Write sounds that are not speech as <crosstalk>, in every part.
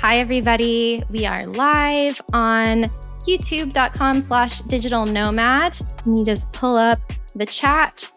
Hi, everybody. We are live on youtube.com slash digital nomad. Let me just pull up the chat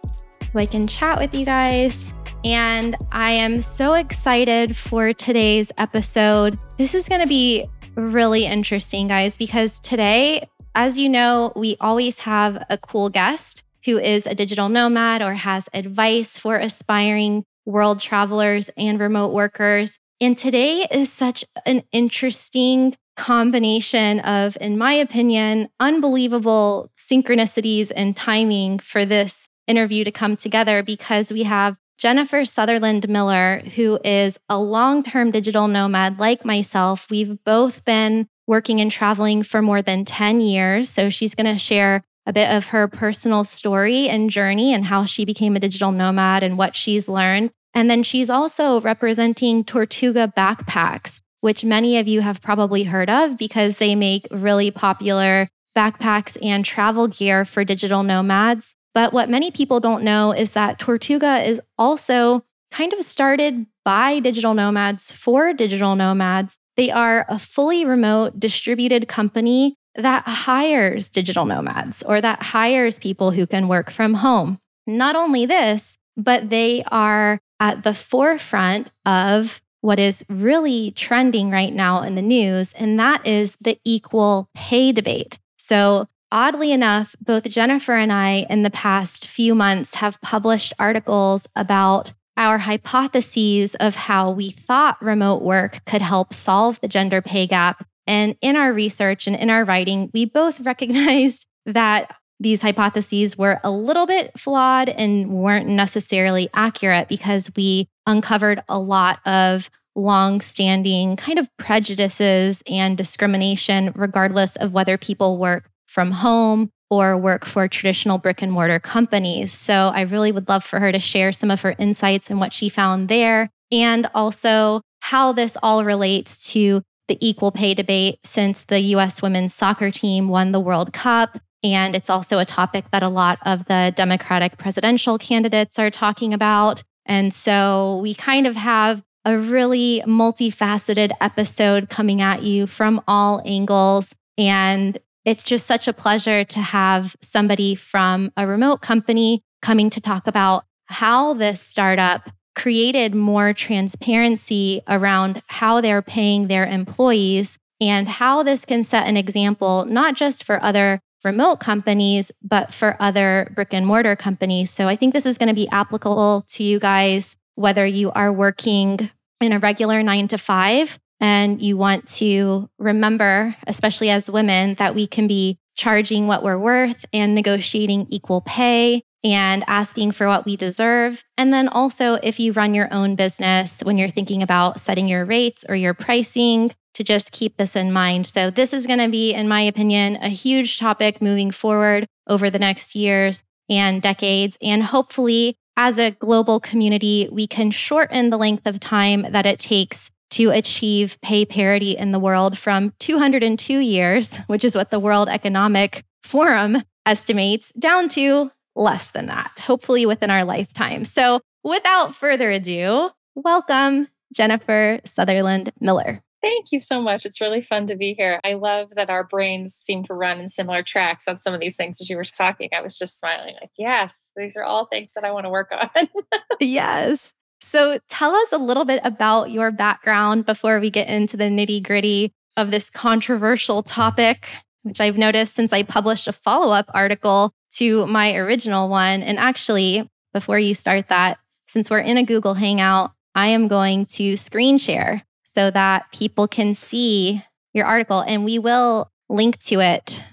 so I can chat with you guys. And I am so excited for today's episode. This is going to be really interesting, guys, because today, as you know, we always have a cool guest who is a digital nomad or has advice for aspiring world travelers and remote workers. And today is such an interesting combination of, in my opinion, unbelievable synchronicities and timing for this interview to come together because we have Jennifer Sutherland Miller, who is a long term digital nomad like myself. We've both been working and traveling for more than 10 years. So she's going to share a bit of her personal story and journey and how she became a digital nomad and what she's learned. And then she's also representing Tortuga backpacks, which many of you have probably heard of because they make really popular backpacks and travel gear for digital nomads. But what many people don't know is that Tortuga is also kind of started by digital nomads for digital nomads. They are a fully remote distributed company that hires digital nomads or that hires people who can work from home. Not only this, but they are at the forefront of what is really trending right now in the news, and that is the equal pay debate. So, oddly enough, both Jennifer and I in the past few months have published articles about our hypotheses of how we thought remote work could help solve the gender pay gap. And in our research and in our writing, we both <laughs> recognized that these hypotheses were a little bit flawed and weren't necessarily accurate because we uncovered a lot of long-standing kind of prejudices and discrimination regardless of whether people work from home or work for traditional brick and mortar companies. So I really would love for her to share some of her insights and what she found there and also how this all relates to the equal pay debate since the US women's soccer team won the World Cup and it's also a topic that a lot of the Democratic presidential candidates are talking about. And so we kind of have a really multifaceted episode coming at you from all angles. And it's just such a pleasure to have somebody from a remote company coming to talk about how this startup created more transparency around how they're paying their employees and how this can set an example, not just for other remote companies, but for other brick and mortar companies. So I think this is going to be applicable to you guys, whether you are working in a regular nine to five and you want to remember, especially as women, that we can be charging what we're worth and negotiating equal pay and asking for what we deserve. And then also, if you run your own business, when you're thinking about setting your rates or your pricing, to just keep this in mind. So, this is going to be, in my opinion, a huge topic moving forward over the next years and decades. And hopefully, as a global community, we can shorten the length of time that it takes to achieve pay parity in the world from 202 years, which is what the World Economic Forum estimates, down to less than that, hopefully within our lifetime. So, without further ado, welcome Jennifer Sutherland Miller. Thank you so much. It's really fun to be here. I love that our brains seem to run in similar tracks on some of these things as you were talking. I was just smiling, like, yes, these are all things that I want to work on. <laughs> yes. So tell us a little bit about your background before we get into the nitty gritty of this controversial topic, which I've noticed since I published a follow up article to my original one. And actually, before you start that, since we're in a Google Hangout, I am going to screen share so that people can see your article and we will link to it.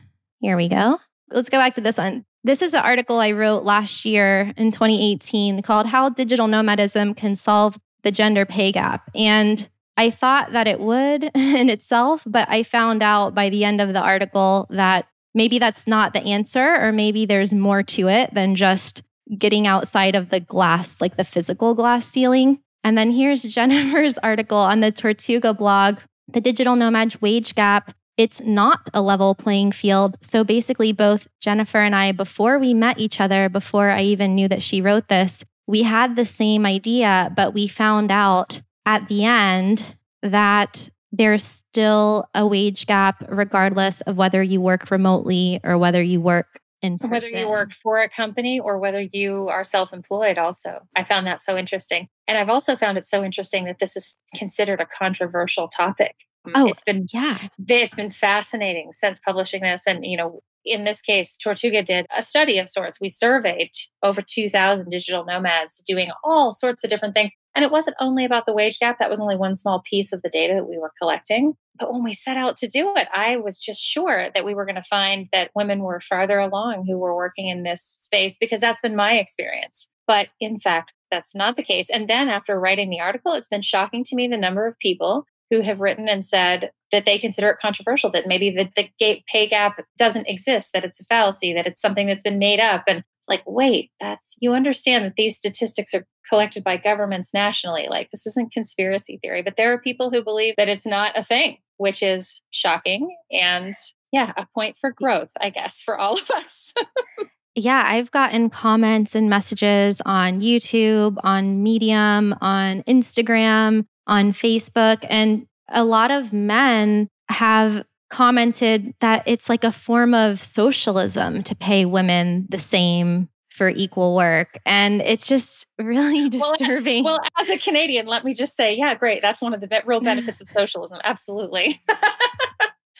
Here we go. Let's go back to this one. This is an article I wrote last year in 2018 called How Digital Nomadism Can Solve the Gender Pay Gap. And I thought that it would <laughs> in itself, but I found out by the end of the article that maybe that's not the answer, or maybe there's more to it than just getting outside of the glass, like the physical glass ceiling. And then here's Jennifer's <laughs> article on the Tortuga blog The Digital Nomad Wage Gap. It's not a level playing field. So basically, both Jennifer and I, before we met each other, before I even knew that she wrote this, we had the same idea, but we found out at the end that there's still a wage gap, regardless of whether you work remotely or whether you work in person. Whether you work for a company or whether you are self employed, also. I found that so interesting. And I've also found it so interesting that this is considered a controversial topic. Mm, oh, it's been yeah. It's been fascinating since publishing this. And, you know, in this case, Tortuga did a study of sorts. We surveyed over 2,000 digital nomads doing all sorts of different things. And it wasn't only about the wage gap, that was only one small piece of the data that we were collecting. But when we set out to do it, I was just sure that we were going to find that women were farther along who were working in this space because that's been my experience. But in fact, that's not the case. And then after writing the article, it's been shocking to me the number of people who have written and said that they consider it controversial, that maybe the, the pay gap doesn't exist, that it's a fallacy, that it's something that's been made up. And it's like, wait, that's you understand that these statistics are collected by governments nationally. Like this isn't conspiracy theory, but there are people who believe that it's not a thing, which is shocking and yeah, a point for growth, I guess, for all of us. <laughs> yeah, I've gotten comments and messages on YouTube, on Medium, on Instagram, on Facebook, and a lot of men have commented that it's like a form of socialism to pay women the same for equal work. And it's just really disturbing. Well, well, as a Canadian, let me just say, yeah, great. That's one of the real benefits of socialism. Absolutely. <laughs>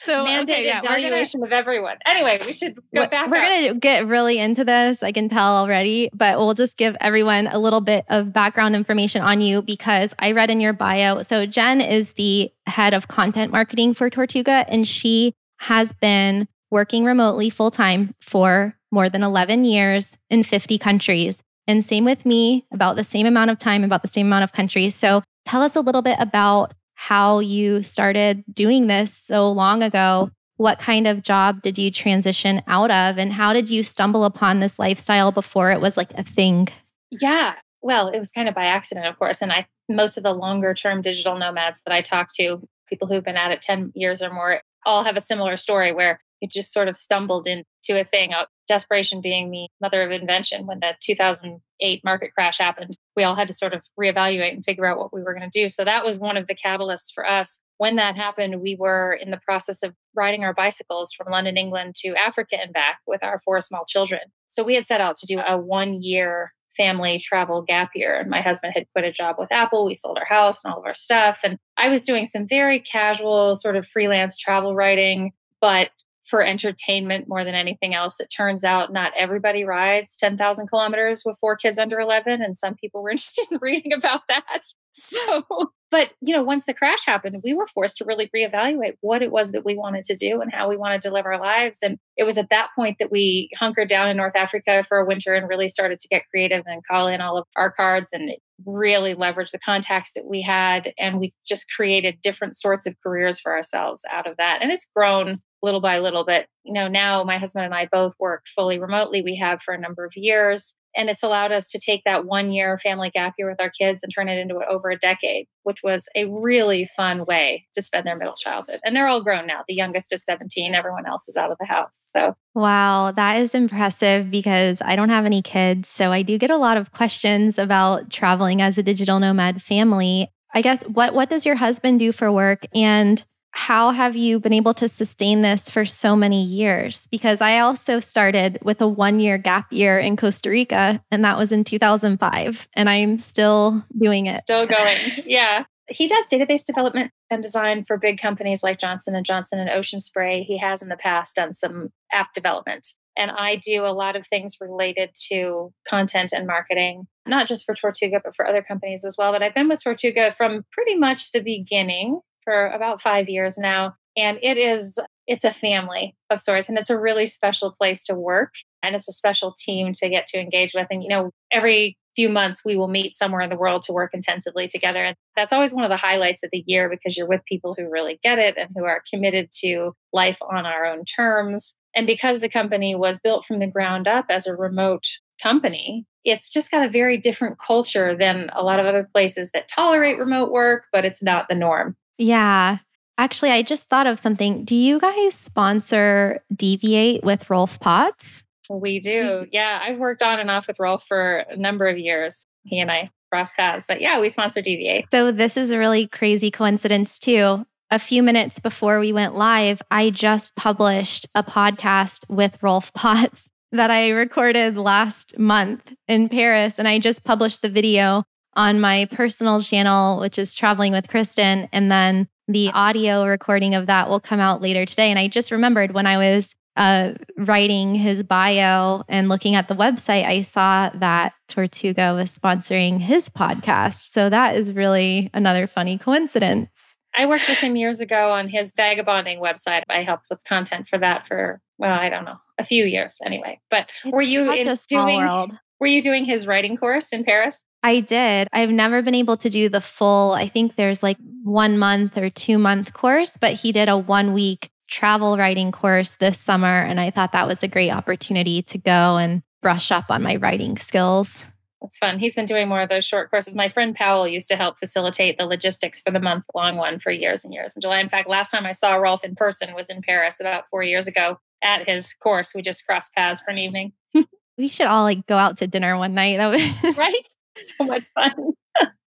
So mandated okay, yeah, valuation gonna, of everyone. Anyway, we should go back. We're going to get really into this. I can tell already, but we'll just give everyone a little bit of background information on you because I read in your bio. So Jen is the head of content marketing for Tortuga, and she has been working remotely full time for more than 11 years in 50 countries. And same with me, about the same amount of time, about the same amount of countries. So tell us a little bit about how you started doing this so long ago. What kind of job did you transition out of? And how did you stumble upon this lifestyle before it was like a thing? Yeah. Well, it was kind of by accident, of course. And I, most of the longer term digital nomads that I talk to, people who've been at it 10 years or more, all have a similar story where you just sort of stumbled into a thing. Uh, desperation being the mother of invention. When the 2008 market crash happened, we all had to sort of reevaluate and figure out what we were going to do. So that was one of the catalysts for us. When that happened, we were in the process of riding our bicycles from London, England to Africa and back with our four small children. So we had set out to do a one year family travel gap year. My husband had quit a job with Apple. We sold our house and all of our stuff. And I was doing some very casual, sort of freelance travel writing, but for entertainment more than anything else. It turns out not everybody rides 10,000 kilometers with four kids under 11, and some people were <laughs> interested in reading about that. <laughs> So, but you know, once the crash happened, we were forced to really reevaluate what it was that we wanted to do and how we wanted to live our lives. And it was at that point that we hunkered down in North Africa for a winter and really started to get creative and call in all of our cards and really leverage the contacts that we had. And we just created different sorts of careers for ourselves out of that. And it's grown little by little. But, you know, now my husband and I both work fully remotely. We have for a number of years. And it's allowed us to take that one year family gap year with our kids and turn it into over a decade, which was a really fun way to spend their middle childhood. And they're all grown now. The youngest is 17, everyone else is out of the house. So, wow, that is impressive because I don't have any kids. So, I do get a lot of questions about traveling as a digital nomad family. I guess what what does your husband do for work and how have you been able to sustain this for so many years? Because I also started with a one year gap year in Costa Rica, and that was in 2005, and I'm still doing it. Still going. Yeah. He does database development and design for big companies like Johnson and Johnson and Ocean Spray. He has in the past done some app development. And I do a lot of things related to content and marketing, not just for Tortuga, but for other companies as well. But I've been with Tortuga from pretty much the beginning for about five years now. And it is, it's a family of sorts. And it's a really special place to work. And it's a special team to get to engage with. And, you know, every few months we will meet somewhere in the world to work intensively together. And that's always one of the highlights of the year because you're with people who really get it and who are committed to life on our own terms. And because the company was built from the ground up as a remote company, it's just got a very different culture than a lot of other places that tolerate remote work, but it's not the norm. Yeah. Actually, I just thought of something. Do you guys sponsor Deviate with Rolf Potts? We mm. do. Yeah. I've worked on and off with Rolf for a number of years. He and I cross paths, but yeah, we sponsor Deviate. So this is a really crazy coincidence too. a few minutes before we went live, I just published a podcast with Rolf <laughs> Potts that I recorded last month in Paris. And I just published the video on my personal channel, which is Traveling with Kristin. And then the audio recording of that will come out later today. And I just remembered when I was uh, writing his bio and looking at the website, I saw that Tortuga was sponsoring his podcast. So that is really another funny coincidence. I worked with him years ago on his vagabonding website. I helped with content for that for, well, I don't know, a few years anyway. But it's were you in doing world. were you doing his writing course in Paris? I did. I've never been able to do the full, I think there's like one month or two month course, but he did a one week travel writing course this summer. And I thought that was a great opportunity to go and brush up on my writing skills. That's fun. He's been doing more of those short courses. My friend Powell used to help facilitate the logistics for the month long one for years and years in July. In fact, last time I saw Rolf in person was in Paris about four years ago at his course. We just crossed paths for an evening. <laughs> we should all like go out to dinner one night. That was <laughs> right. <laughs> so much fun.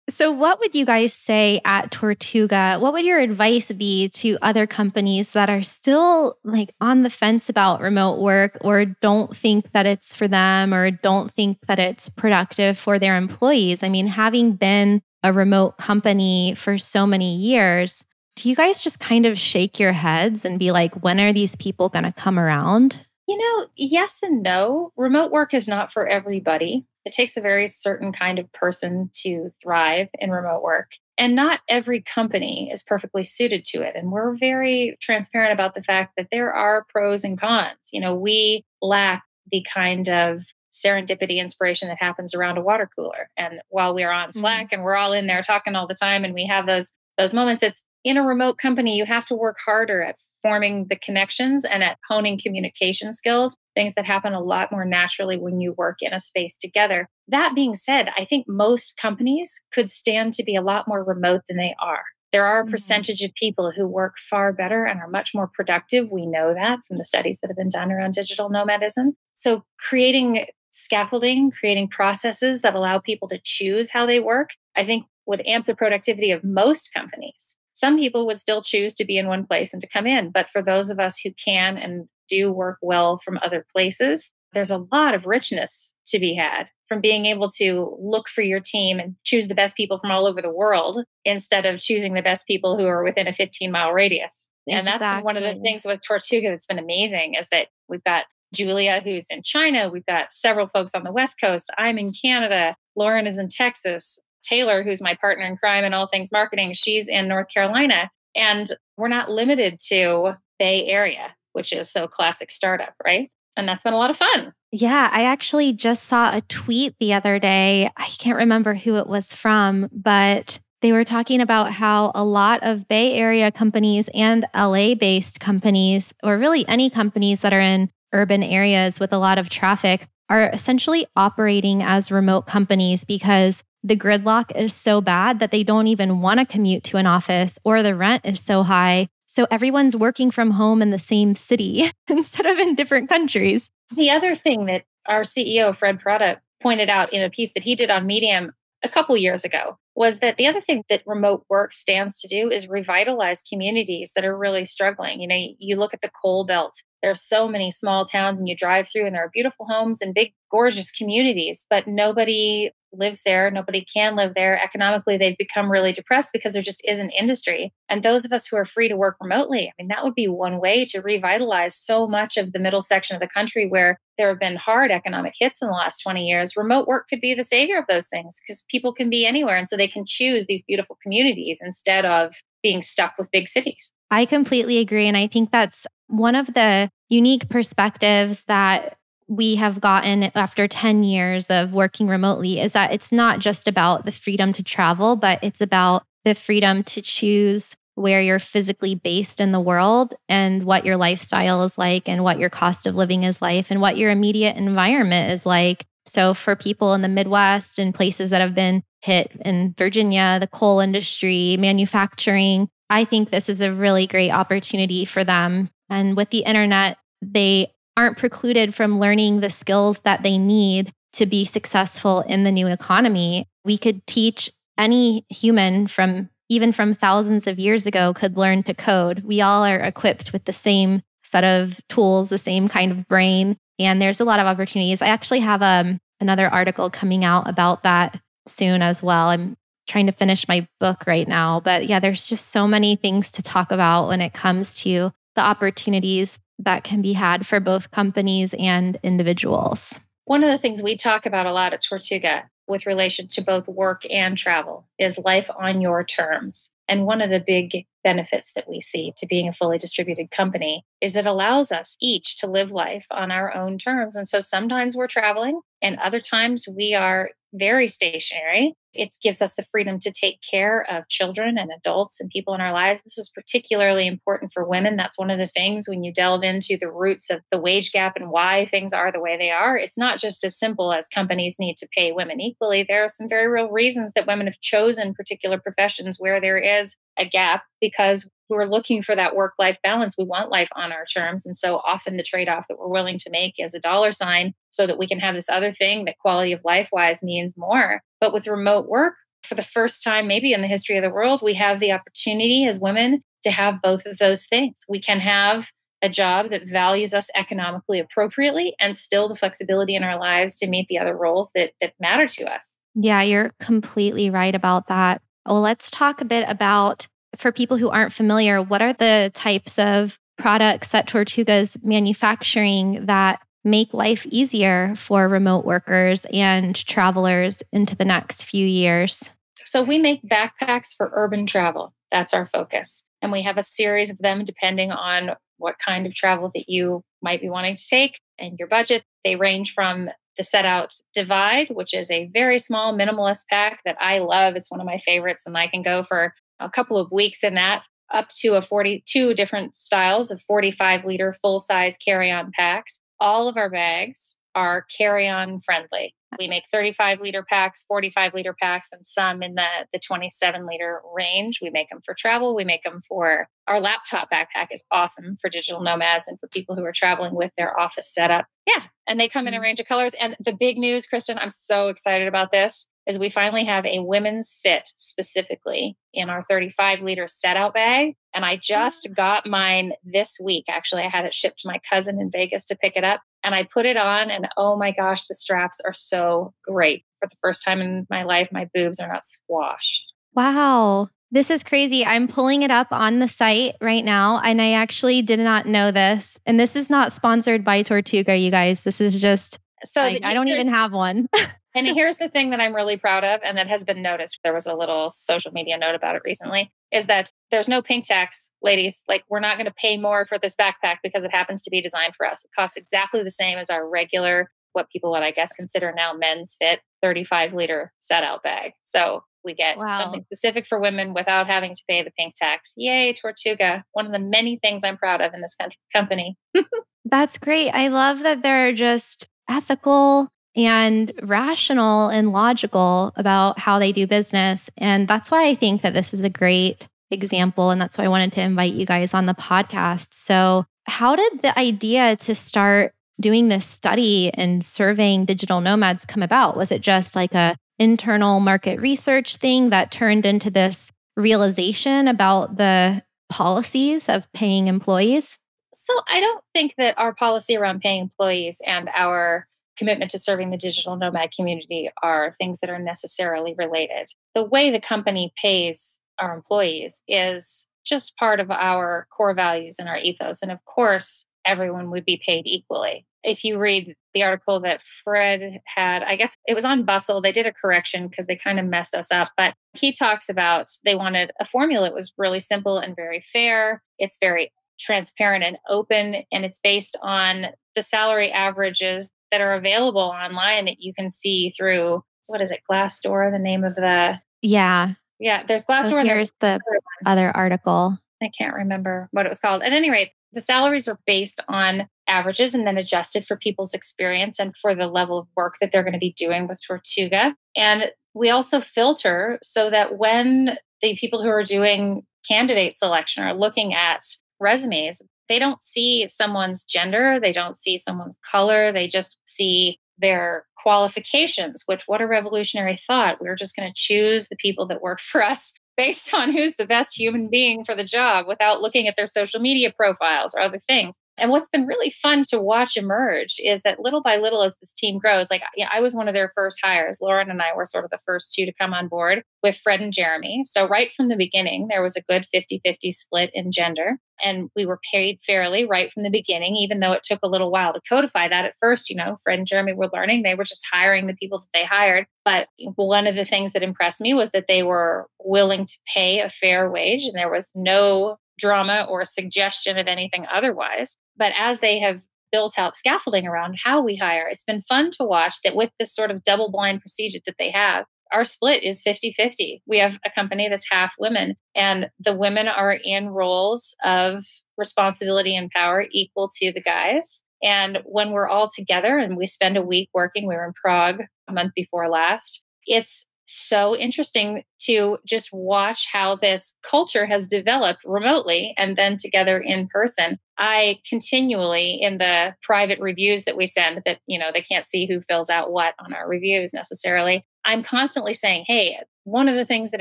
so, what would you guys say at Tortuga? What would your advice be to other companies that are still like on the fence about remote work or don't think that it's for them or don't think that it's productive for their employees? I mean, having been a remote company for so many years, do you guys just kind of shake your heads and be like, when are these people going to come around? You know, yes and no. Remote work is not for everybody. It takes a very certain kind of person to thrive in remote work. And not every company is perfectly suited to it. And we're very transparent about the fact that there are pros and cons. You know, we lack the kind of serendipity inspiration that happens around a water cooler. And while we're on mm-hmm. Slack mm-hmm. and we're all in there talking all the time and we have those those moments, it's in a remote company, you have to work harder at forming the connections and at honing communication skills, things that happen a lot more naturally when you work in a space together. That being said, I think most companies could stand to be a lot more remote than they are. There are a mm-hmm. percentage of people who work far better and are much more productive. We know that from the studies that have been done around digital nomadism. So, creating scaffolding, creating processes that allow people to choose how they work, I think would amp the productivity of most companies. Some people would still choose to be in one place and to come in. But for those of us who can and do work well from other places, there's a lot of richness to be had from being able to look for your team and choose the best people from all over the world instead of choosing the best people who are within a 15 mile radius. Exactly. And that's one of the things with Tortuga that's been amazing is that we've got Julia, who's in China. We've got several folks on the West Coast. I'm in Canada. Lauren is in Texas. Taylor, who's my partner in crime and all things marketing, she's in North Carolina. And we're not limited to Bay Area, which is so classic startup, right? And that's been a lot of fun. Yeah, I actually just saw a tweet the other day. I can't remember who it was from, but they were talking about how a lot of Bay Area companies and LA based companies, or really any companies that are in urban areas with a lot of traffic, are essentially operating as remote companies because the gridlock is so bad that they don't even want to commute to an office or the rent is so high. So everyone's working from home in the same city <laughs> instead of in different countries. The other thing that our CEO, Fred Perrotta, pointed out in a piece that he did on Medium a couple years ago was that the other thing that remote work stands to do is revitalize communities that are really struggling. You know, you look at the coal belt, there are so many small towns and you drive through and there are beautiful homes and big gorgeous communities, but nobody lives there. Nobody can live there. Economically, they've become really depressed because there just isn't industry. And those of us who are free to work remotely, I mean, that would be one way to revitalize so much of the middle section of the country where there have been hard economic hits in the last 20 years. Remote work could be the savior of those things because people can be anywhere. And so they can choose these beautiful communities instead of being stuck with big cities. I completely agree. And I think that's one of the unique perspectives that we have gotten after 10 years of working remotely is that it's not just about the freedom to travel, but it's about the freedom to choose where you're physically based in the world and what your lifestyle is like and what your cost of living is like and what your immediate environment is like. So, for people in the Midwest and places that have been hit in Virginia, the coal industry, manufacturing, I think this is a really great opportunity for them. And with the internet, they aren't precluded from learning the skills that they need to be successful in the new economy. We could teach any human from even from thousands of years ago, could learn to code. We all are equipped with the same set of tools, the same kind of brain. And there's a lot of opportunities. I actually have um, another article coming out about that soon as well. I'm trying to finish my book right now. But yeah, there's just so many things to talk about when it comes to the opportunities that can be had for both companies and individuals. One of the things we talk about a lot at Tortuga with relation to both work and travel is life on your terms. And one of the big benefits that we see to being a fully distributed company is it allows us each to live life on our own terms. And so sometimes we're traveling, and other times we are very stationary. It gives us the freedom to take care of children and adults and people in our lives. This is particularly important for women. That's one of the things when you delve into the roots of the wage gap and why things are the way they are. It's not just as simple as companies need to pay women equally. There are some very real reasons that women have chosen particular professions where there is a gap because we're looking for that work life balance. We want life on our terms. And so often the trade off that we're willing to make is a dollar sign so that we can have this other thing that quality of life wise means more. But with remote work, for the first time, maybe in the history of the world, we have the opportunity as women to have both of those things. We can have a job that values us economically appropriately and still the flexibility in our lives to meet the other roles that, that matter to us. Yeah, you're completely right about that. Well, let's talk a bit about, for people who aren't familiar, what are the types of products that Tortuga is manufacturing that make life easier for remote workers and travelers into the next few years? So, we make backpacks for urban travel. That's our focus. And we have a series of them depending on what kind of travel that you might be wanting to take and your budget. They range from the Setout divide, which is a very small minimalist pack that I love. It's one of my favorites, and I can go for a couple of weeks in that, up to a 42 different styles of 45 liter full size carry on packs. All of our bags are carry on friendly. We make 35 liter packs, 45 liter packs, and some in the, the 27 liter range. We make them for travel. We make them for our laptop backpack is awesome for digital nomads and for people who are traveling with their office setup. Yeah. And they come in a mm-hmm. range of colors. And the big news, Kristin, I'm so excited about this, is we finally have a women's fit specifically in our 35 liter Setout bag. And I just mm. got mine this week. Actually, I had it shipped to my cousin in Vegas to pick it up. And I put it on, and oh my gosh, the straps are so great. For the first time in my life, my boobs are not squashed. Wow. This is crazy. I'm pulling it up on the site right now, and I actually did not know this. And this is not sponsored by Tortuga, you guys. This is just so I, I don't even have one. <laughs> and here's the thing that I'm really proud of, and that has been noticed. There was a little social media note about it recently. Is that there's no pink tax, ladies. Like we're not going to pay more for this backpack because it happens to be designed for us. It costs exactly the same as our regular, what people would I guess consider now men's fit 35 liter Setout bag. So we get wow. something specific for women without having to pay the pink tax. Yay, Tortuga. One of the many things I'm proud of in this company. <laughs> That's great. I love that they're just ethical and rational and logical about how they do business. And that's why I think that this is a great example. And that's why I wanted to invite you guys on the podcast. So, how did the idea to start doing this study and surveying digital nomads come about? Was it just like a internal market research thing that turned into this realization about the policies of paying employees? So, I don't think that our policy around paying employees and our commitment to serving the digital nomad community are things that are necessarily related. The way the company pays our employees is just part of our core values and our ethos. And of course, everyone would be paid equally if you read the article that Fred had, I guess it was on Bustle. They did a correction because they kind of messed us up. But he talks about they wanted a formula that was really simple and very fair. It's very transparent and open, and it's based on the salary averages that are available online that you can see through what is it, Glassdoor, the name of the Yeah. Yeah, there's Glassdoor. Oh, so here's the other article. I can't remember what it was called. At any rate, the salaries are based on averages and then adjusted for people's experience and for the level of work that they're going to be doing with Tortuga. And we also filter so that when the people who are doing candidate selection are looking at resumes, they don't see someone's gender, they don't see someone's color, they just see their qualifications, which what a revolutionary thought. We we're just going to choose the people that work <laughs> for us based on who's the best human being for the job without looking at their social media profiles or other things. And what's been really fun to watch emerge is that little by little, as this team grows, like yeah, I was one of their first hires. Lauren and I were sort of the first two to come on board with Fred and Jeremy. So, right from the beginning, there was a good 50 50 split in gender. And we were paid fairly right from the beginning, even though it took a little while to codify that at first. You know, Fred and Jeremy were learning, they were just hiring the people that they hired. But one of the things that impressed me was that they were willing to pay a fair wage and there was no drama or suggestion of anything otherwise. But as they have built out scaffolding around how we hire, it's been fun to watch that with this sort of double blind procedure that they have, our split is 50 50. We have a company that's half women, and the women are in roles of responsibility and power equal to the guys. And when we're all together and we spend a week working, we were in Prague a month before last, it's so interesting to just watch how this culture has developed remotely and then together in person. I continually in the private reviews that we send that you know they can't see who fills out what on our reviews necessarily. I'm constantly saying, "Hey, one of the things that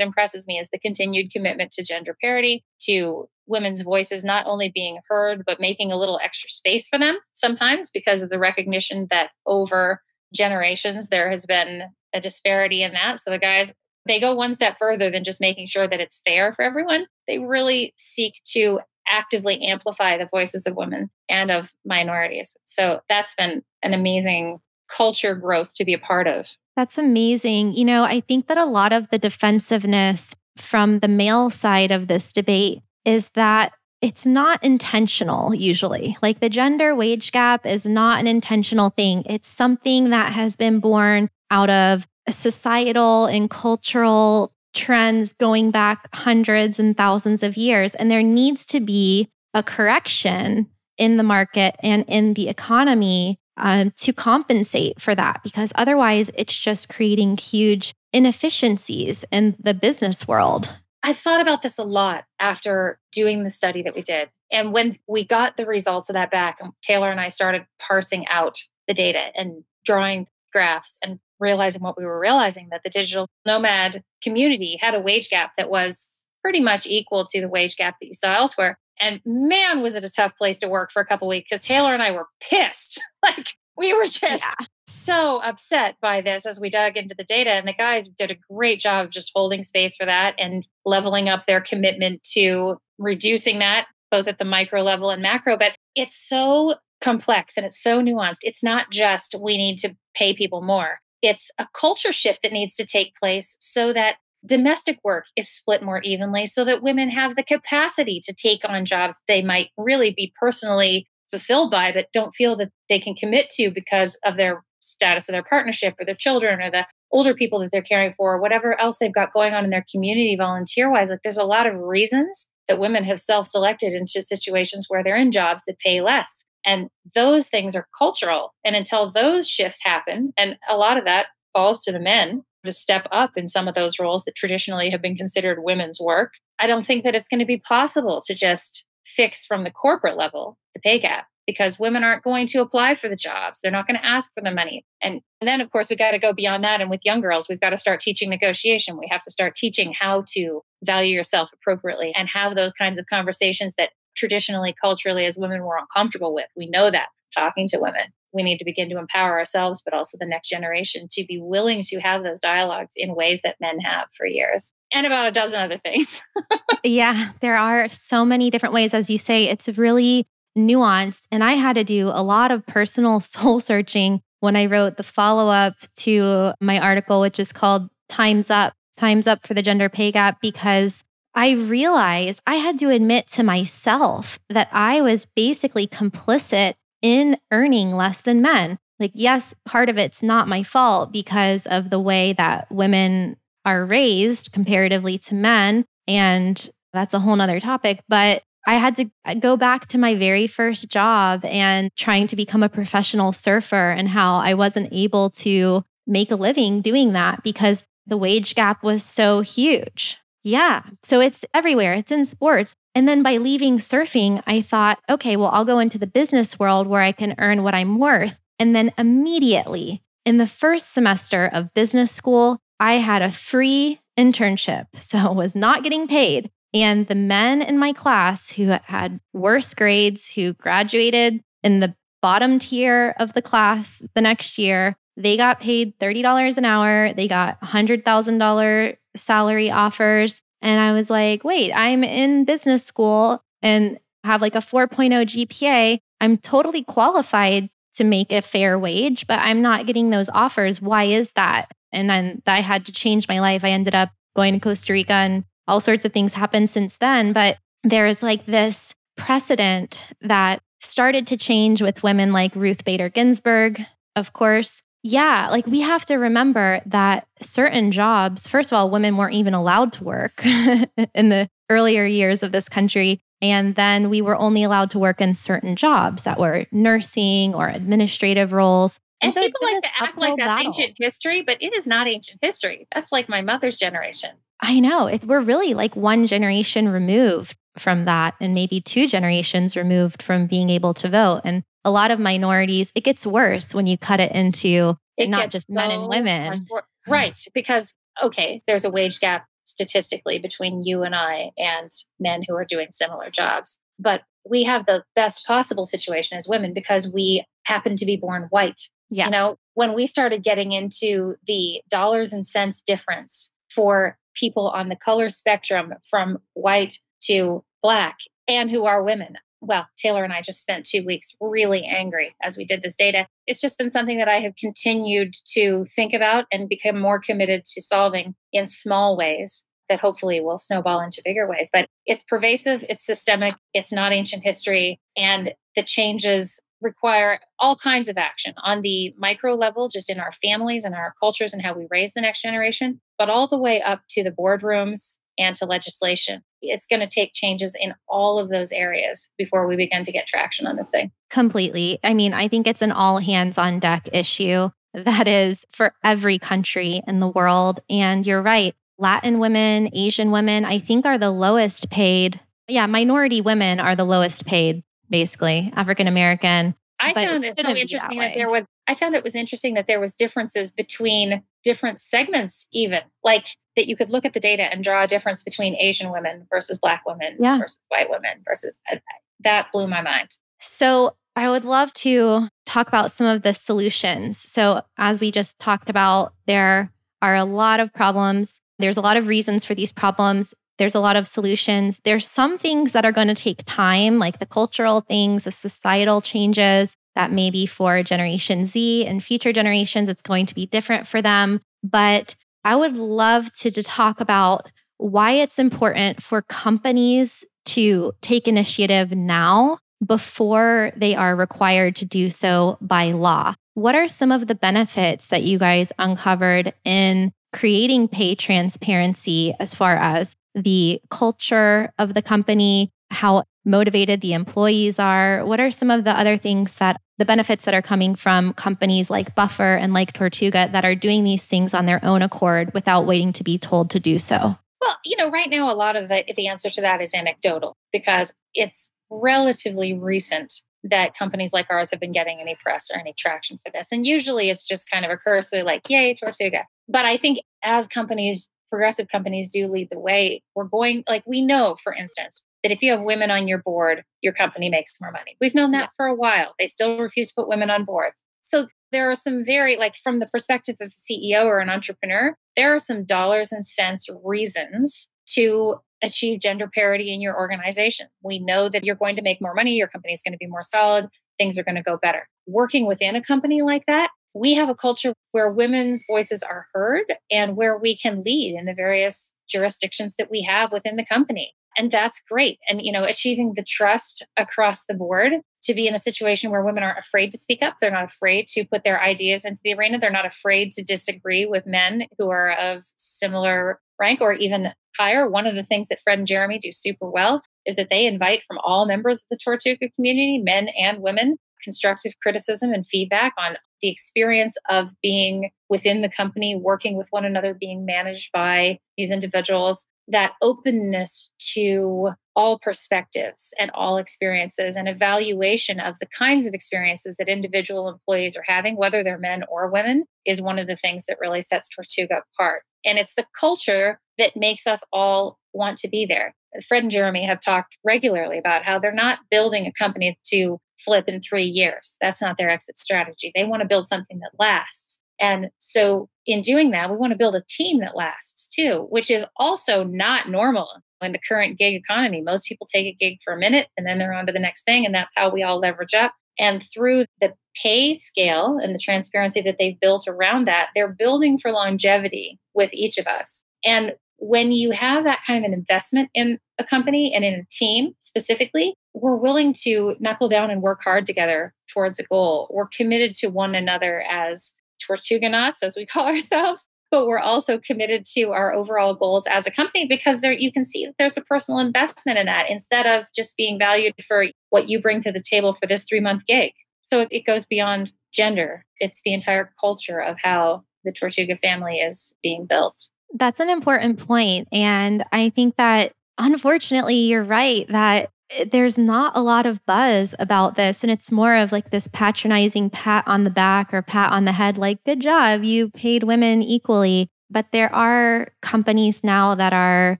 impresses me is the continued commitment to gender parity, to women's voices not only being heard but making a little extra space for them sometimes because of the recognition that over generations there has been a disparity in that. So the guys, they go one step further than just making sure that it's fair for everyone. They really seek to actively amplify the voices of women and of minorities. So that's been an amazing culture growth to be a part of. That's amazing. You know, I think that a lot of the defensiveness from the male side of this debate is that it's not intentional usually. Like the gender wage gap is not an intentional thing. It's something that has been born out of societal and cultural trends going back hundreds and thousands of years. And there needs to be a correction in the market and in the economy um, to compensate for that, because otherwise it's just creating huge inefficiencies in the business world. I've thought about this a lot after doing the study that we did. And when we got the results of that back, um, Taylor and I started parsing out the data and drawing graphs and realizing what we were realizing that the digital nomad community had a wage gap that was pretty much equal to the wage gap that you saw elsewhere. And man, was it a tough place to work for a couple weeks because Taylor and I were pissed. <laughs> like we were just yeah. so upset by this as we dug into the data. And the guys did a great job of just holding space for that and leveling up their commitment to reducing that both at the micro level and macro. But it's so complex and it's so nuanced. It's not just we need to pay people more, it's a culture shift that needs to take place so that domestic work is split more evenly, so that women have the capacity to take on jobs they might really be personally fulfilled by, but don't feel that they can commit to because of their status of their partnership or their children or the older people that they're caring for, or whatever else they've got going on in their community volunteer wise. Like there's a lot of reasons that women have self selected into situations where they're in jobs that pay less. And those things are cultural. And until those shifts happen, and a lot of that falls to the men to step up in some of those roles that traditionally have been considered women's work, I don't think that it's going to be possible to just fix from the corporate level the pay gap because women aren't going to apply for the jobs. They're not going to ask for the money. And, and then, of course, we got to go beyond that. And with young girls, we've got to start teaching negotiation. We have to start teaching how to value yourself appropriately and have those kinds of conversations that traditionally, culturally, as women, we're uncomfortable with. We know that talking to women. We need to begin to empower ourselves, but also the next generation to be willing to have those dialogues in ways that men have for years, and about a dozen other things. <laughs> yeah, there are so many different ways. As you say, it's really nuanced. And I had to do a lot of personal <laughs> soul searching when I wrote the follow up to my article, which is called Time's Up Time's Up for the Gender Pay Gap, because I realized I had to admit to myself that I was basically complicit in earning less than men. Like, yes, part of it's not my fault because of the way that women are raised comparatively to men. And that's a whole nother topic. But I had to uh, go back to my very first job and trying to become a professional surfer and how I wasn't able to make a living doing that because the wage gap was so huge. Yeah. So it's everywhere, it's in sports. And then by leaving surfing, I thought, okay, well, I'll go into the business world where I can earn what I'm worth. And then immediately in the first semester of business school, I had a free internship, <laughs> so was not getting paid. And the men in my class who had worse grades, who graduated in the bottom tier of the class the next year, they got paid $30 an hour. They got $100,000 salary offers. And I was like, wait, I'm in business school and have like a 4.0 GPA. I'm totally qualified to make a fair wage, but I'm not getting those offers. Why is that? And then I had to change my life. I ended up going to Costa Rica and all sorts of things happened since then. But there's like this precedent that started to change with women like Ruth Bader Ginsburg, of course. Yeah, like we have to remember that certain jobs, first of all, women weren't even allowed to work <laughs> in the earlier years of this country. And then we were only allowed to work in certain jobs that were nursing or administrative roles. And, and so people like to act like that's battle. ancient history, but it is not ancient history. That's like my mother's generation. I know. It, we're really like one generation removed from that, and maybe two generations removed from being able to vote. And a lot of minorities, it gets worse when you cut it into it not just so men and women. Right. Because, okay, there's a wage gap statistically between you and I and men who are doing similar jobs. But we have the best possible situation as women because we happen to be born white. Yeah. You know, when we started getting into the dollars and cents difference for people on the color spectrum from white to black and who are women. Well, Taylor and I just spent two weeks really angry as we did this data. It's just been something that I have continued to think about and become more committed to solving in small ways that hopefully will snowball into bigger ways. But it's pervasive, it's systemic, it's not ancient history, and the changes require all kinds of action on the micro level, just in our families and our cultures and how we raise the next generation, but all the way up to the boardrooms and to legislation. It's going to take changes in all of those areas before we begin to get traction on this thing. Completely. I mean, I think it's an all hands on deck issue that is for every country in the world. And you're right. Latin women, Asian women, I think are the lowest paid. Yeah, minority women are the lowest paid basically African American. I found it, it so interesting that, that there was I found it was interesting that there was differences between different segments even like that you could look at the data and draw a difference between Asian women versus black women yeah. versus white women versus uh, that blew my mind. So I would love to talk about some of the solutions. So as we just talked about there are a lot of problems. There's a lot of reasons for these problems there's a lot of solutions. There's some things that are going to take time, like the cultural things, the societal changes that maybe for Generation Z and future generations, it's going to be different for them. But I would love to, to talk about why it's important for companies to take initiative now before they are required to do so by law. What are some of the benefits that you guys uncovered in creating pay transparency as far as the culture of the company, how motivated the employees are? What are some of the other things that the benefits that are coming from companies like Buffer and like Tortuga that are doing these things on their own accord without waiting to be told to do so? Well, you know, right now, a lot of the, the answer to that is anecdotal because it's relatively recent that companies like ours have been getting any press or any traction for this. And usually it's just kind of a cursory, like, yay, Tortuga. But I think as companies progressive companies do lead the way. We're going, like, we know, for instance, that if you have women on your board, your company makes more money. We've known that for a while. They still refuse to put women on boards. So there are some very, like, from the perspective of CEO or an entrepreneur, there are some dollars and cents reasons to achieve gender parity in your organization. We know that you're going to make more money, your company is going to be more solid, things are going to go better. Working within a company like that we have a culture where women's voices are heard and where we can lead in the various jurisdictions that we have within the company. And that's great. And you know achieving the trust across the board to be in a situation where women aren't afraid to speak up they're not afraid to put their ideas into the arena they're not afraid to disagree with men who are of similar rank or even higher. One of the things that fred and jeremy do super well is that they invite from all members of the tortuga community men and women constructive criticism and feedback on the experience of being within the company, working with one another, being managed by these individuals, that openness to all perspectives and all experiences and evaluation of the kinds of experiences that individual employees are having, whether they're men or women, is one of the things that really sets Tortuga apart. And it's the culture that makes us all want to be there. Fred and Jeremy have talked regularly about how they're not building a company to flip in three years. That's not their exit strategy. They want to build something that lasts. And so, in doing that, we want to build a team that lasts too, which is also not normal in the current gig economy. Most people take a gig for a minute and then they're on to the next thing. And that's how we all leverage up. And through the pay scale and the transparency that they've built around that, they're building for longevity with each of us. And when you have that kind of an investment in a company and in a team specifically, we're willing to knuckle down and work hard together towards a goal. We're committed to one another as Tortuganauts, as we <laughs> call ourselves, but we're also committed to our overall goals as a company because there you can see that there's a personal investment in that instead of just being valued for what you bring to the table for this three month gig. So it, it goes beyond gender. It's the entire culture of how the Tortuga family is being built. That's an important point. And I think that unfortunately, you're right that eh, there's not a lot of buzz about this. And it's more of like this patronizing pat on the back or pat on the head, like, good job, you paid women equally. But there are companies now that are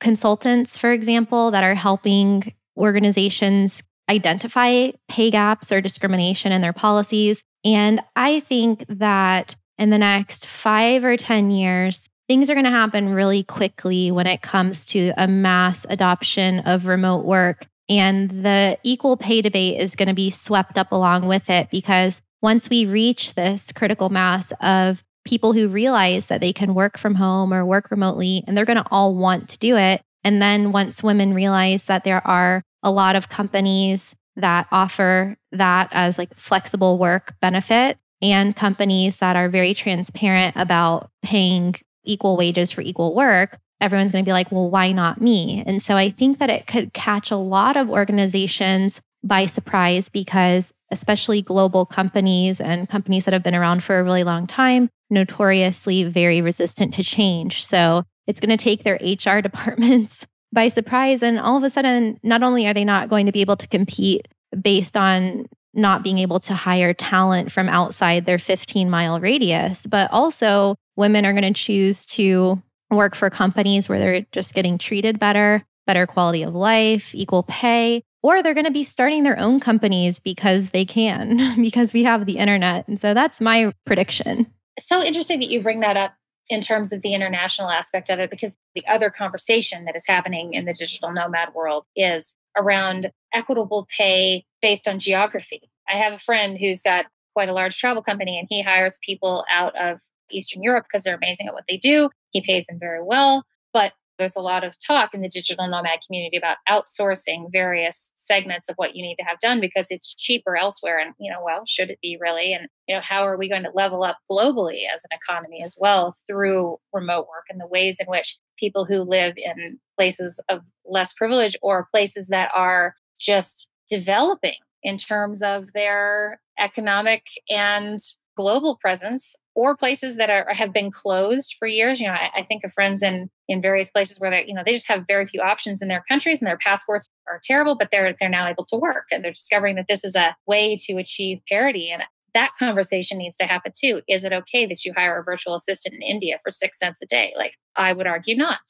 consultants, for example, that are helping organizations identify pay gaps or discrimination in their policies. And I think that in the next five or 10 years, things are going to happen really quickly when it comes to a mass adoption of remote work. And the equal pay debate is going to be swept up along with it because once we reach this critical mass of people who realize that they can work from home or work remotely, and they're going to all want to do it. And then once women realize that there are a lot of companies that offer that as like flexible work benefit and companies that are very transparent about paying equal wages for equal work, everyone's going to be like, well, why not me? And so I think that it could catch a lot of organizations by surprise because, especially global companies and companies that have been around for a really long time, notoriously very resistant to change. So it's going to take their HR <laughs> departments by surprise. And all of a sudden, not only are they not going to be able to compete based on not being able to hire talent from outside their 15 mile radius, but also women are going to choose to work for companies where they're just getting treated better, better quality of life, equal pay, or they're going to be starting their own companies because they can, <laughs> because we have the internet. And so that's my prediction. so interesting that you bring that up in terms of the international aspect of it, because the other conversation that is happening in the digital nomad world is around equitable pay based on geography. I have a friend who's got quite a large travel company and he hires people out of Eastern Europe because they're amazing at what they do. He pays them very well. But there's a lot of talk in the digital nomad community about outsourcing various segments of what you need to have done because it's cheaper elsewhere. And, you know, well, should it be really? And, you know, how are we going to level up globally as an economy as well through remote work and the ways in which people who live in places of less privilege or places that are just developing in terms of their economic and global presence or places that are have been closed for years. You know, I, I, think of friends in in various places where they, you know, they just have very few options in their countries and their passports are terrible, but they're they're now able to work and they're discovering that this is a way to achieve parity. And that conversation needs to happen too. Is it okay that you hire a virtual assistant in India for six cents a day? Like I would argue not.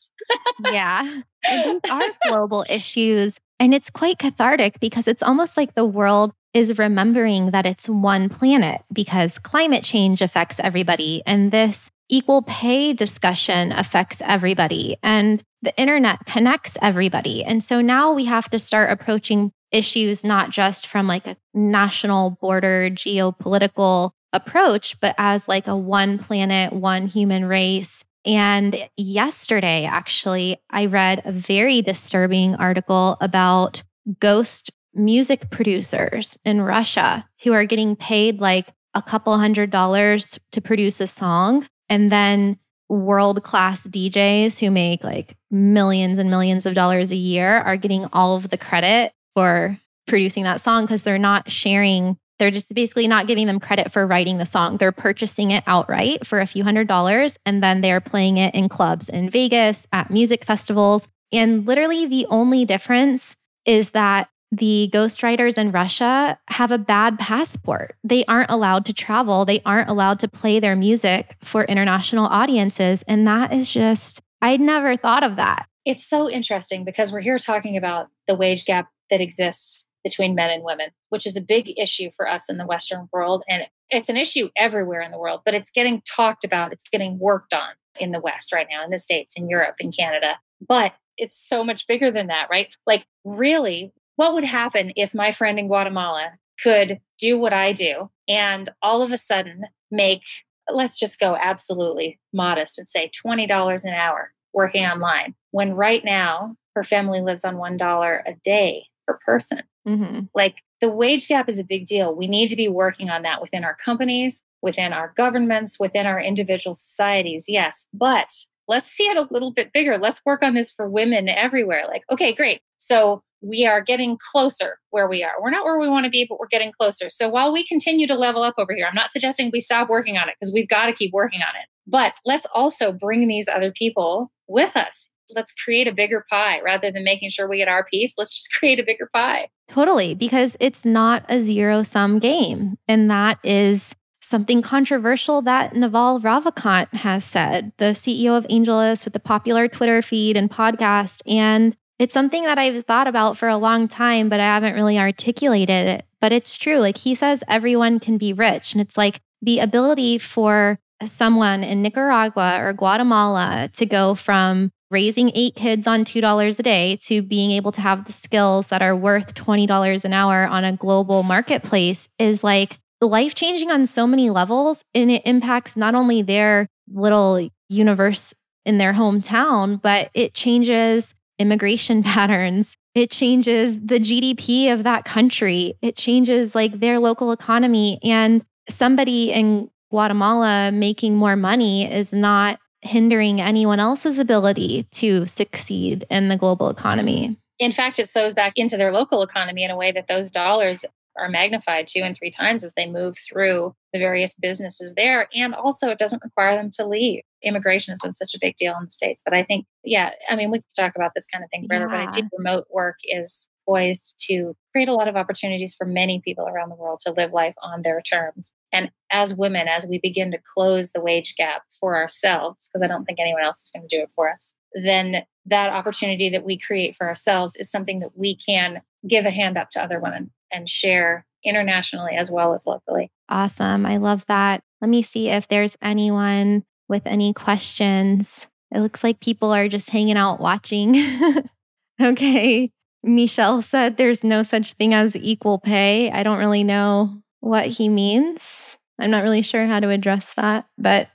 yeah. <laughs> These are global issues. And it's quite cathartic because it's almost like the world is remembering that it's one planet because climate change affects everybody. And this equal pay discussion affects everybody. And the internet connects everybody. And so now we have to start approaching issues not just from like a national border geopolitical approach, but as like a one planet, one human race. And yesterday, actually, I read a very disturbing article about ghost music producers in Russia who are getting paid like a couple hundred dollars to produce a song. And then world class DJs who make like millions and millions of dollars a year are getting all of the credit for producing that song because they're not sharing. They're just basically not giving them credit for writing the song. They're purchasing it outright for a few hundred dollars and then they're playing it in clubs in Vegas, at music festivals, And literally, the only difference is that the ghostwriters in Russia have a bad passport. They aren't allowed to travel, they aren't allowed to play their music for international audiences. And that is just, I'd never thought of that. It's so interesting because we're here talking about the wage gap that exists between men and women, which is a big issue for us in the Western world. And it's an issue everywhere in the world, but it's getting talked about, it's getting worked on in the West right now, in the States, in Europe, in Canada. But it's so much bigger than that, right? Like, really, what would happen if my friend in Guatemala could do what I do and all of a sudden make, let's just go absolutely modest and say $20 an hour working online, when right now her family lives on $1 a day per person? Mm-hmm. Like, the wage gap is a big deal. We need to be working on that within our companies, within our governments, within our individual societies. Yes. But let's see it a little bit bigger. Let's work on this for women everywhere. Like, okay, great. So we are getting closer where we are. We're not where we want to be, but we're getting closer. So while we continue to level up over here, I'm not suggesting we stop working on it because we've got to keep working on it. But let's also bring these other people with us let's create a bigger pie rather than making sure we get our piece. Let's just <laughs> create a bigger pie. Totally, because it's not a zero sum game. And that is something controversial that Naval Ravikant has said, the CEO of AngelList with the popular Twitter feed and podcast. And it's something that I've thought about for a long time, but I haven't really articulated it. But it's true. Like he says, everyone can be rich. And it's like the ability for someone in Nicaragua or Guatemala to go from raising eight kids on $2 a day to being able to have the skills that are worth $20 an hour on a global marketplace is like life changing on so many levels. And it impacts not only their little universe in their hometown, but it changes immigration <laughs> patterns. It changes the GDP of that country. It changes like their local economy. And somebody in Guatemala making more money is not hindering anyone else's ability to succeed in the global economy. In fact, it sows back into their local economy in a way that those dollars are magnified two and three times as they move through the various businesses there. And also, it doesn't require them to leave. Immigration has been such a big deal in the States. But I think, yeah, I mean, we could talk about this kind of thing forever, yeah. but I do remote work is poised to create a lot of opportunities for many people around the world to live life on their terms. And as women, as we begin to close the wage gap for ourselves, because I don't think anyone else is going to do it for us, then that opportunity that we create for ourselves is something that we can give a hand up to other women and share internationally as well as locally. Awesome. I love that. Let me see if there's anyone with any questions. It looks like people are just hanging out watching. <laughs> okay. Michelle said there's no such thing as equal pay. I don't really know what he means. I'm not really sure how to address that, but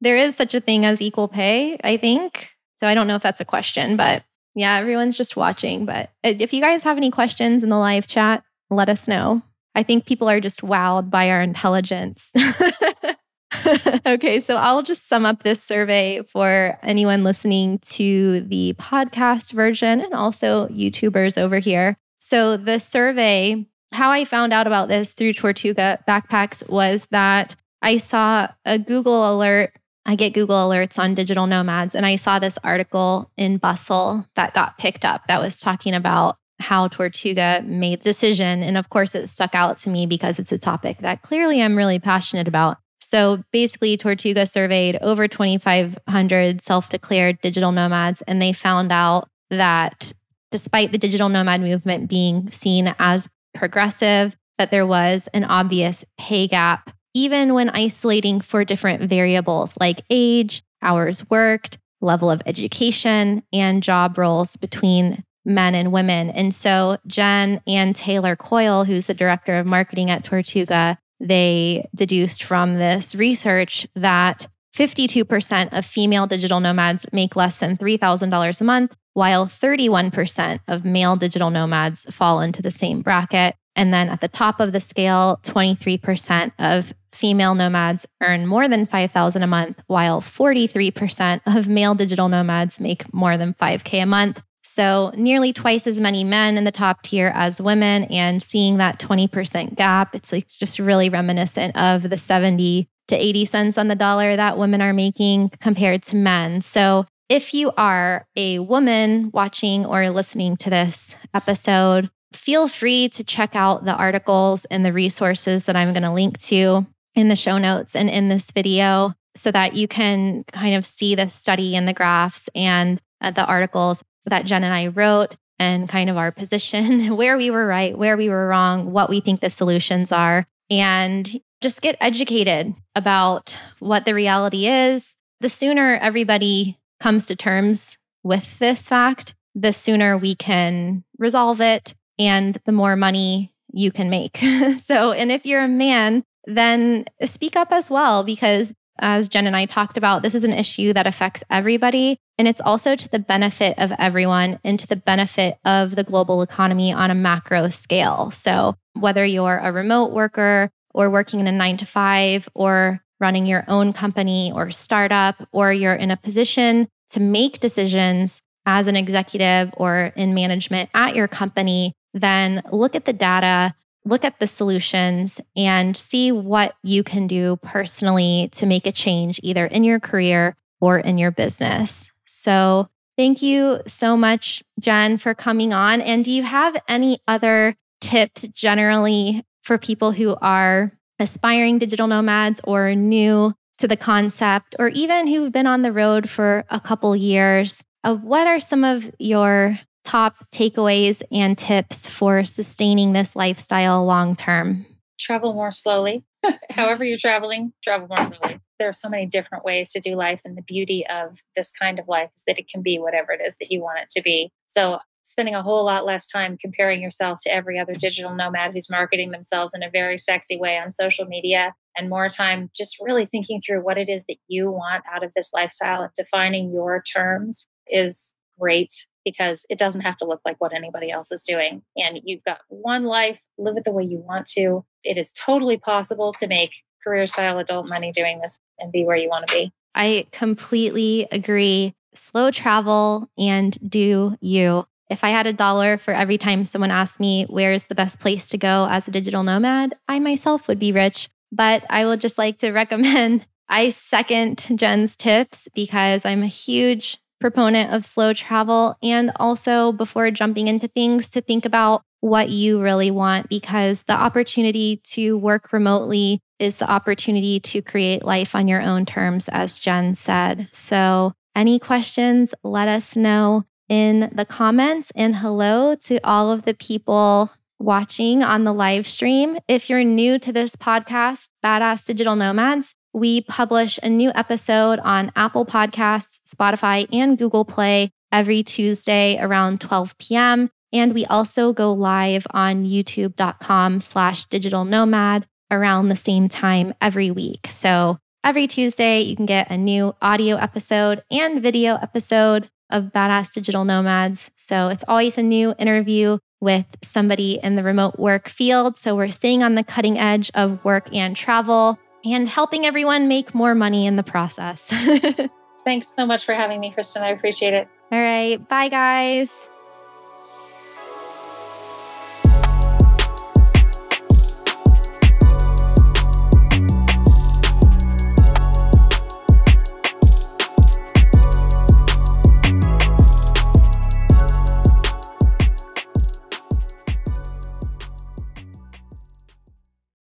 there is such a thing as equal pay, I think. So I don't know if that's a question, but yeah, everyone's just watching. But if you guys have any questions in the live chat, let us know. I think people are just wowed by our intelligence. <laughs> <laughs> okay, so I'll just sum up this survey for anyone listening to the podcast version and also YouTubers over here. So, the survey, how I found out about this through Tortuga Backpacks was that I saw a Google alert. I get Google alerts on digital nomads, and I saw this article in Bustle that got picked up that was talking about how Tortuga made decision. And of course, it stuck out to me because it's a topic that clearly I'm really passionate about. So basically, Tortuga surveyed over 2,500 self declared digital nomads, and they found out that despite the digital nomad movement being seen as progressive, that there was an obvious pay gap, even when isolating for different variables like age, hours worked, level of education, and job roles between men and women. And so Jen and Taylor Coyle, who's the director of marketing at Tortuga, they deduced from this research that 52% of female digital nomads make less than $3,000 a month, while 31% of male digital nomads fall into the same bracket. And then at the top of the scale, 23% of female nomads earn more than 5,000 a month, while 43% of male digital nomads make more than 5K a month. So, nearly twice as many men in the top tier as women, and seeing that 20% gap, it's like just really reminiscent of the 70 to 80 cents on the dollar that women are making compared to men. So, if you are a woman watching or listening to this episode, feel free to check out the articles and the resources that I'm going to link to in the show notes and in this video so that you can kind of see the study and the graphs and uh, the articles that Jen and I wrote and kind of our position, <laughs> where we were right, where we were wrong, what we think the solutions are, and just get educated about what the reality is. The sooner everybody comes to terms with this fact, the sooner we can resolve it and the more money you can make. <laughs> so, and if you're a man, then speak up as well because as Jen and I talked about, this is an issue that affects everybody. And it's also to the benefit of everyone and to the benefit of the global economy on a macro scale. So, whether you're a remote worker or working in a nine to five or running your own company or startup, or you're in a position to make decisions as an executive or in management at your company, then look at the data look at the solutions and see what you can do personally to make a change either in your career or in your business. So, thank you so much, Jen, for coming on. And do you have any other tips generally for people who are aspiring digital nomads or new to the concept, or even who've been on the road for a couple years? Of what are some of your top takeaways and tips for sustaining this lifestyle long term? Travel more slowly. <laughs> However, you're traveling, travel more slowly. There are so many different ways to do life, and the beauty of this kind of life is that it can be whatever it is that you want it to be. So, spending a whole lot less time comparing yourself to every other digital nomad who's marketing themselves in a very sexy way on social media, and more time just really thinking through what it is that you want out of this lifestyle and defining your terms is great because it doesn't have to look like what anybody else is doing. And you've got one life, live it the way you want to. It is totally possible to make career style adult money doing this and be where you want to be. I completely agree. Slow travel and do you. If I had a dollar for every time someone asked me where's the best place to go as a digital nomad, I myself would be rich. But I would just like to <laughs> recommend I second Jen's tips because I'm a huge proponent of slow travel and also before jumping into things to think about what you really want because the opportunity to work remotely is the opportunity to create life on your own terms, as Jen said. So, any questions, let us know in the comments. And hello to all of the people watching on the live stream. If you're new to this podcast, Badass Digital Nomads, we publish a new episode on Apple Podcasts, Spotify, and Google Play every Tuesday around 12 p.m. And we also go live on youtube.com slash digital nomad around the same time every week. So every Tuesday, you can get a new audio episode and video episode of Badass Digital Nomads. So it's always a new interview with somebody in the remote work field. So we're staying on the cutting edge of work and travel and helping everyone make more money in the process. <laughs> Thanks so much for having me, Kristin. I appreciate it. All right. Bye, guys.